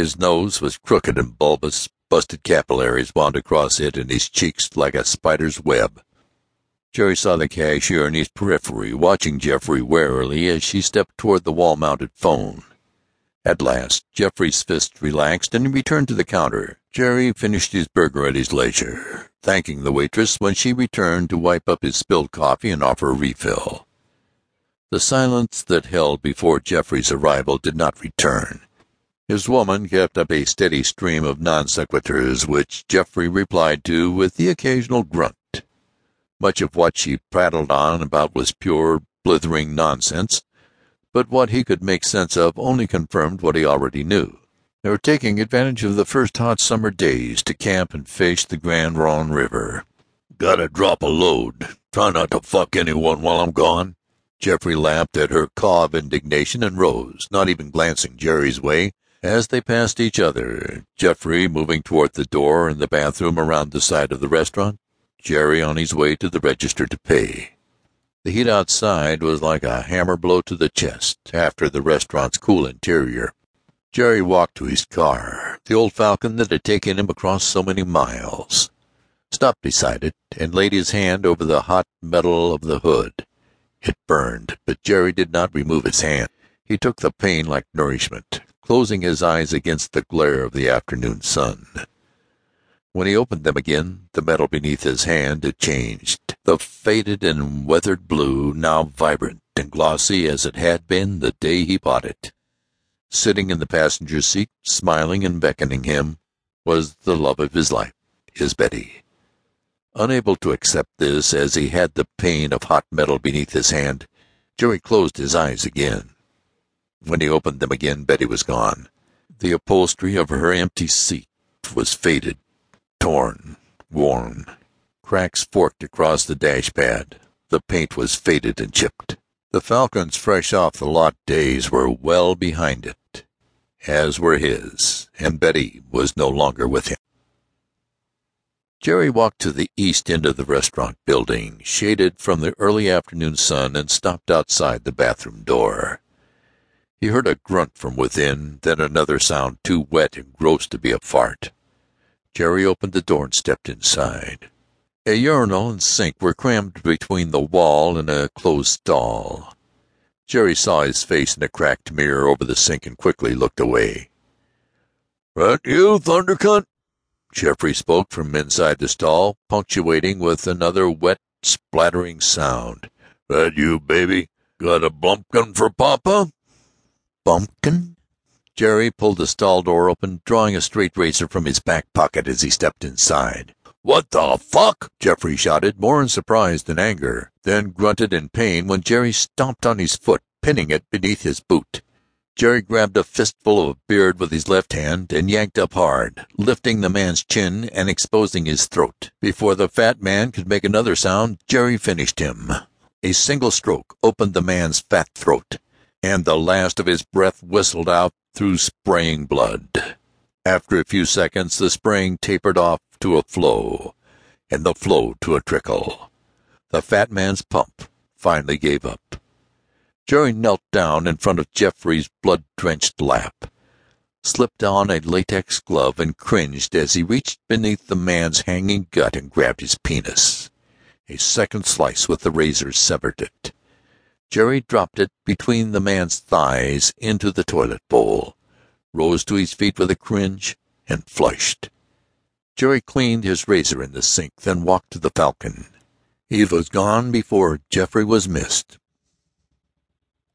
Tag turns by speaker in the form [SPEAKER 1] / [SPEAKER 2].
[SPEAKER 1] His nose was crooked and bulbous, busted capillaries wound across it and his cheeks like a spider's web. Jerry saw the cashier in his periphery, watching Jeffrey warily as she stepped toward the wall mounted phone. At last, Jeffrey's fist relaxed and he returned to the counter. Jerry finished his burger at his leisure, thanking the waitress when she returned to wipe up his spilled coffee and offer a refill. The silence that held before Jeffrey's arrival did not return. His woman kept up a steady stream of non sequiturs, which Jeffrey replied to with the occasional grunt. Much of what she prattled on about was pure, blithering nonsense, but what he could make sense of only confirmed what he already knew. They were taking advantage of the first hot summer days to camp and fish the Grande Ronde River.
[SPEAKER 2] Gotta drop a load. Try not to fuck anyone while I'm gone.
[SPEAKER 1] Jeffrey laughed at her caw of indignation and rose, not even glancing Jerry's way, as they passed each other, Jeffrey moving toward the door in the bathroom around the side of the restaurant, Jerry on his way to the register to pay. The heat outside was like a hammer blow to the chest after the restaurant's cool interior. Jerry walked to his car, the old Falcon that had taken him across so many miles, stopped beside it, and laid his hand over the hot metal of the hood. It burned, but Jerry did not remove his hand. He took the pain like nourishment, closing his eyes against the glare of the afternoon sun. When he opened them again, the metal beneath his hand had changed, the faded and weathered blue now vibrant and glossy as it had been the day he bought it. Sitting in the passenger seat, smiling and beckoning him, was the love of his life, his Betty. Unable to accept this as he had the pain of hot metal beneath his hand, Jerry closed his eyes again. When he opened them again, Betty was gone. The upholstery of her empty seat was faded, torn, worn. Cracks forked across the dashpad. The paint was faded and chipped. The Falcon's fresh off the lot days were well behind it, as were his, and Betty was no longer with him. Jerry walked to the east end of the restaurant building, shaded from the early afternoon sun, and stopped outside the bathroom door. He heard a grunt from within, then another sound too wet and gross to be a fart. Jerry opened the door and stepped inside. A urinal and sink were crammed between the wall and a closed stall. Jerry saw his face in a cracked mirror over the sink and quickly looked away.
[SPEAKER 2] That you, Thundercunt?
[SPEAKER 1] Jeffrey spoke from inside the stall, punctuating with another wet, splattering sound.
[SPEAKER 2] That you, baby? Got a bumpkin for Papa?
[SPEAKER 1] Bumpkin? Jerry pulled the stall door open, drawing a straight razor from his back pocket as he stepped inside.
[SPEAKER 2] What the fuck?
[SPEAKER 1] Jeffrey shouted, more in surprise than anger, then grunted in pain when Jerry stomped on his foot, pinning it beneath his boot. Jerry grabbed a fistful of beard with his left hand and yanked up hard, lifting the man's chin and exposing his throat. Before the fat man could make another sound, Jerry finished him. A single stroke opened the man's fat throat and the last of his breath whistled out through spraying blood. After a few seconds, the spraying tapered off to a flow, and the flow to a trickle. The fat man's pump finally gave up. Jerry knelt down in front of Jeffrey's blood drenched lap, slipped on a latex glove, and cringed as he reached beneath the man's hanging gut and grabbed his penis. A second slice with the razor severed it. Jerry dropped it between the man's thighs into the toilet bowl, rose to his feet with a cringe, and flushed. Jerry cleaned his razor in the sink, then walked to the Falcon. Eve was gone before Jeffrey was missed.